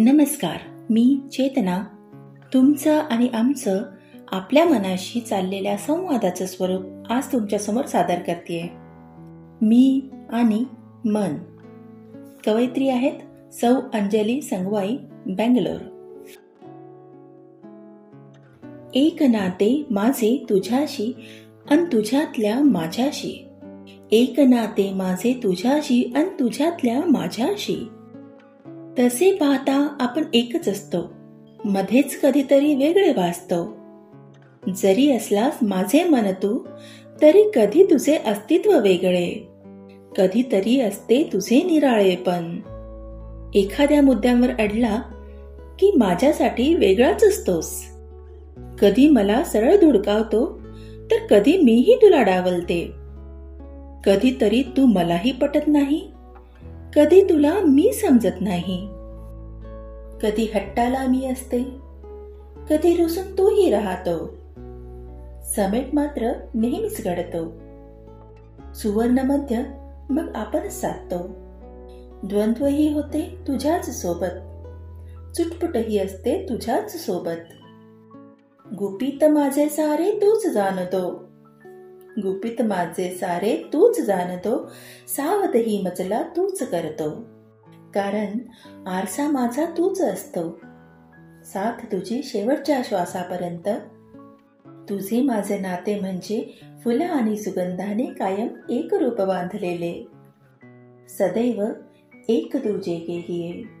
नमस्कार मी चेतना. तुमचं आणि आमचं आपल्या मनाशी चाललेल्या संवादाचं स्वरूप आज तुमच्यासमोर सादर करते मी आणि मन. कवयित्री आहेत सौ अंजली संगवाई बँगलोर. एक नाते माझे तुझ्याशी अन तुझ्यातल्या माझ्याशी. एक नाते माझे तुझ्याशी अन तुझ्यातल्या माझ्याशी. तसे पाहता आपण एकच असतो. मध्येच कधीतरी वेगळे वाचतो. जरी असलास माझे मन तू तरी कधी तुझे अस्तित्व वेगळे. कधीतरी असते तुझे निराळे पण. एखाद्या मुद्द्यांवर अडला की माझ्यासाठी वेगळाच असतोस. कधी मला सरळ धुडकावतो तर कधी मीही तुला डावलते. कधीतरी तू मलाही पटत नाही कधी तुला मी समजत नाही. कधी हट्टाला मी असते. कधी रुसून तूही राहतो. समेट मात्र नेहमीच घडतो. सुवर्ण मध्य मग आपणच साधतो. द्वंद्वही होते तुझ्याच सोबत. चुटपुटही असते तुझ्याच सोबत. गुपित माझे सारे तूच जाणतो. गुपित माझे सारे तूच जाणतो सावधही मजला तूच करतो. कारण आरसा माझा तूच असतो. साथ तुझी शेवटच्या श्वासापर्यंत. तुझे माझे नाते म्हणजे फुलं आणि सुगंधाने कायम एक रूप बांधलेले. सदैव एक तुझे गेलिये